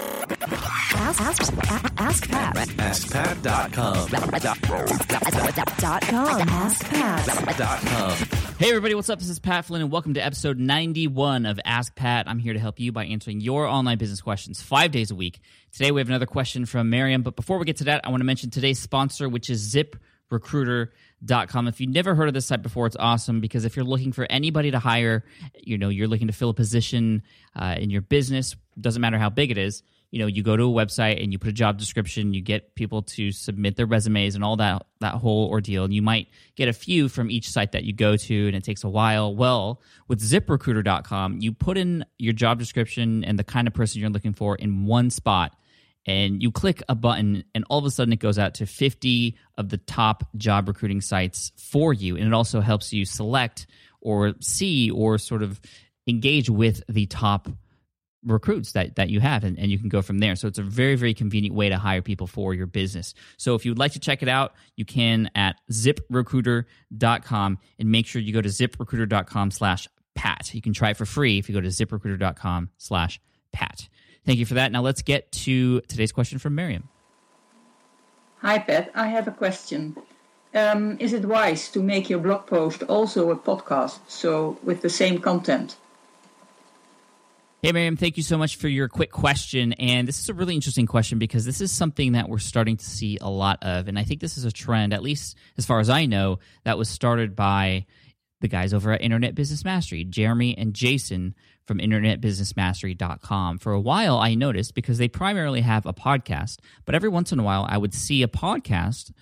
Ask, ask, ask Pat. AskPat.com. Dot com. Ask Pat. Dot com. Hey, everybody, what's up? This is Pat Flynn, and welcome to episode 91 of Ask Pat. I'm here to help you by answering your online business questions five days a week. Today, we have another question from Miriam, but before we get to that, I want to mention today's sponsor, which is ZipRecruiter.com. If you've never heard of this site before, it's awesome because if you're looking for anybody to hire, you know, you're looking to fill a position uh, in your business, doesn't matter how big it is, you know you go to a website and you put a job description you get people to submit their resumes and all that that whole ordeal. And you might get a few from each site that you go to and it takes a while. Well with ziprecruiter.com you put in your job description and the kind of person you're looking for in one spot and you click a button and all of a sudden it goes out to 50 of the top job recruiting sites for you. And it also helps you select or see or sort of engage with the top recruits that, that you have and, and you can go from there. So it's a very very convenient way to hire people for your business. So if you would like to check it out you can at ziprecruiter.com and make sure you go to ziprecruiter.com slash pat. You can try it for free if you go to ziprecruiter.com slash pat thank you for that now let's get to today's question from miriam Hi Pat, I have a question. Um, is it wise to make your blog post also a podcast, so with the same content? Hey, Miriam, thank you so much for your quick question. And this is a really interesting question because this is something that we're starting to see a lot of. And I think this is a trend, at least as far as I know, that was started by the guys over at Internet Business Mastery, Jeremy and Jason from internetbusinessmastery.com. For a while, I noticed because they primarily have a podcast, but every once in a while, I would see a podcast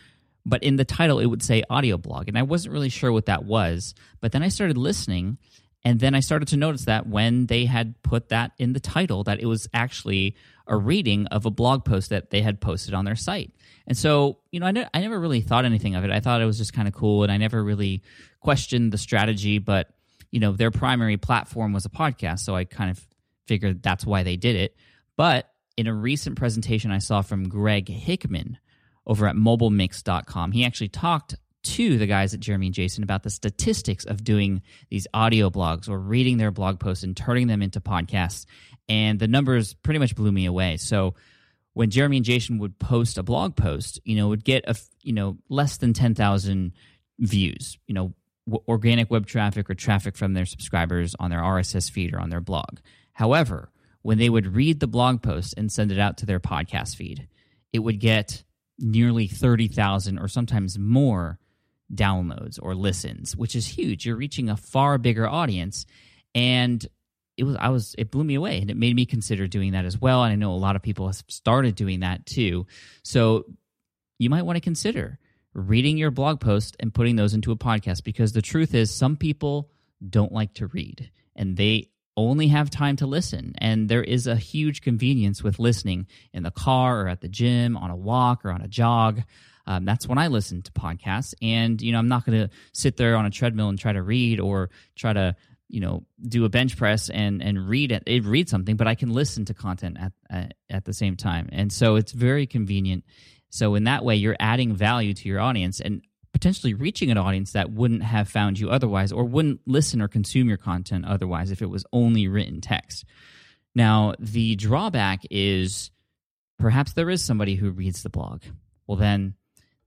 but in the title it would say audio blog and i wasn't really sure what that was but then i started listening and then i started to notice that when they had put that in the title that it was actually a reading of a blog post that they had posted on their site and so you know i, ne- I never really thought anything of it i thought it was just kind of cool and i never really questioned the strategy but you know their primary platform was a podcast so i kind of figured that's why they did it but in a recent presentation i saw from greg hickman over at mobilemixed.com. He actually talked to the guys at Jeremy and Jason about the statistics of doing these audio blogs or reading their blog posts and turning them into podcasts. And the numbers pretty much blew me away. So when Jeremy and Jason would post a blog post, you know, would get a you know less than ten thousand views. You know, w- organic web traffic or traffic from their subscribers on their RSS feed or on their blog. However, when they would read the blog post and send it out to their podcast feed, it would get nearly 30,000 or sometimes more downloads or listens, which is huge. You're reaching a far bigger audience and it was I was it blew me away and it made me consider doing that as well and I know a lot of people have started doing that too. So you might want to consider reading your blog post and putting those into a podcast because the truth is some people don't like to read and they only have time to listen. And there is a huge convenience with listening in the car or at the gym, on a walk or on a jog. Um, that's when I listen to podcasts. And, you know, I'm not going to sit there on a treadmill and try to read or try to, you know, do a bench press and, and read it, read something, but I can listen to content at, at, at the same time. And so it's very convenient. So in that way, you're adding value to your audience. And potentially reaching an audience that wouldn't have found you otherwise or wouldn't listen or consume your content otherwise if it was only written text. Now, the drawback is perhaps there is somebody who reads the blog. Well, then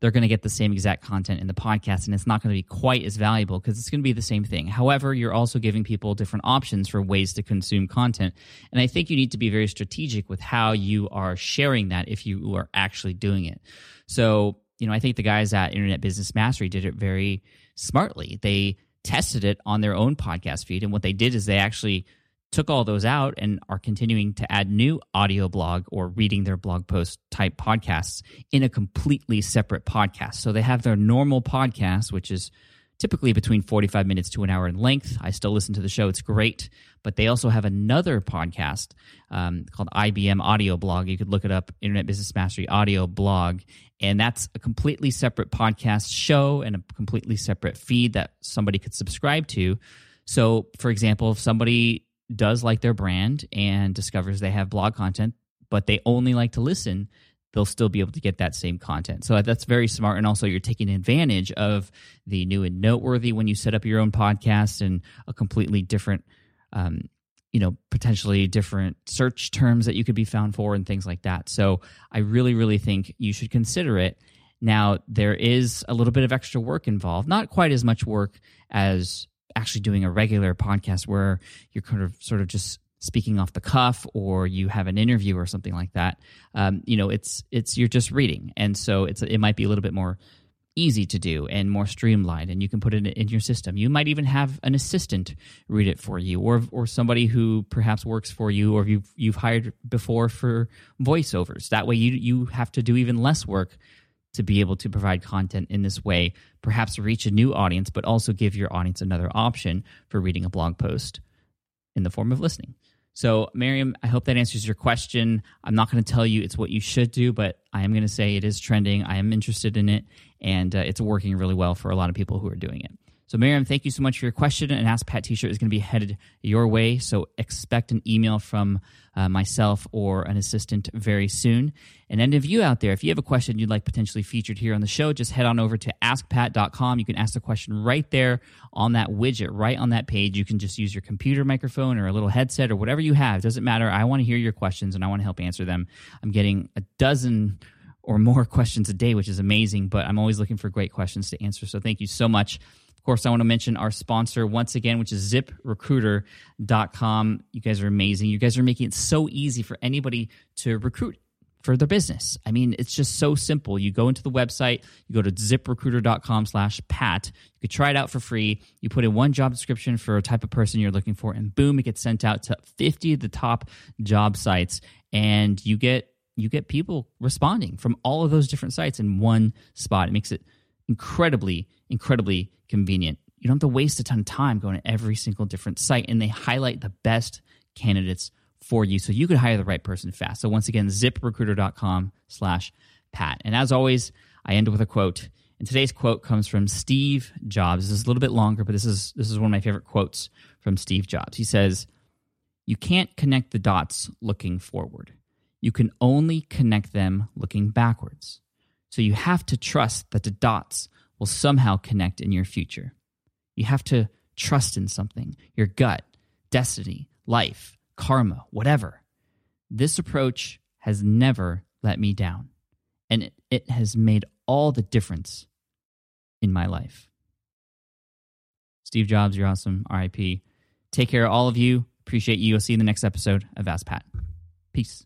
they're going to get the same exact content in the podcast and it's not going to be quite as valuable because it's going to be the same thing. However, you're also giving people different options for ways to consume content. And I think you need to be very strategic with how you are sharing that if you are actually doing it. So, you know, I think the guys at Internet Business Mastery did it very smartly. They tested it on their own podcast feed. And what they did is they actually took all those out and are continuing to add new audio blog or reading their blog post type podcasts in a completely separate podcast. So they have their normal podcast, which is typically between 45 minutes to an hour in length. I still listen to the show, it's great. But they also have another podcast um, called IBM Audio Blog. You could look it up, Internet Business Mastery Audio Blog. And that's a completely separate podcast show and a completely separate feed that somebody could subscribe to. So, for example, if somebody does like their brand and discovers they have blog content, but they only like to listen, they'll still be able to get that same content. So that's very smart. And also, you're taking advantage of the new and noteworthy when you set up your own podcast and a completely different um, you know, potentially different search terms that you could be found for and things like that. So I really, really think you should consider it. Now, there is a little bit of extra work involved, not quite as much work as actually doing a regular podcast where you're kind of sort of just speaking off the cuff or you have an interview or something like that. Um, you know, it's it's you're just reading, and so it's it might be a little bit more easy to do and more streamlined and you can put it in your system. You might even have an assistant read it for you or or somebody who perhaps works for you or you've you've hired before for voiceovers. That way you you have to do even less work to be able to provide content in this way perhaps reach a new audience but also give your audience another option for reading a blog post in the form of listening so, Miriam, I hope that answers your question. I'm not going to tell you it's what you should do, but I am going to say it is trending. I am interested in it, and uh, it's working really well for a lot of people who are doing it. So, Miriam, thank you so much for your question. An Ask Pat t shirt is going to be headed your way. So, expect an email from uh, myself or an assistant very soon. And any of you out there, if you have a question you'd like potentially featured here on the show, just head on over to askpat.com. You can ask the question right there on that widget, right on that page. You can just use your computer microphone or a little headset or whatever you have. It doesn't matter. I want to hear your questions and I want to help answer them. I'm getting a dozen or more questions a day, which is amazing, but I'm always looking for great questions to answer. So thank you so much. Of course, I want to mention our sponsor once again, which is ziprecruiter.com. You guys are amazing. You guys are making it so easy for anybody to recruit for their business. I mean, it's just so simple. You go into the website, you go to ziprecruiter.com slash pat. You could try it out for free. You put in one job description for a type of person you're looking for, and boom, it gets sent out to 50 of the top job sites. And you get you get people responding from all of those different sites in one spot. It makes it incredibly, incredibly convenient. You don't have to waste a ton of time going to every single different site, and they highlight the best candidates for you so you could hire the right person fast. So once again, ziprecruiter.com slash Pat. And as always, I end with a quote. And today's quote comes from Steve Jobs. This is a little bit longer, but this is this is one of my favorite quotes from Steve Jobs. He says, You can't connect the dots looking forward. You can only connect them looking backwards. So you have to trust that the dots will somehow connect in your future. You have to trust in something, your gut, destiny, life, karma, whatever. This approach has never let me down, and it, has made all the difference in my life. Steve Jobs, you're awesome. RIP. Take care, all of you. Appreciate you. I'll see you in the next episode of Ask Pat. Peace.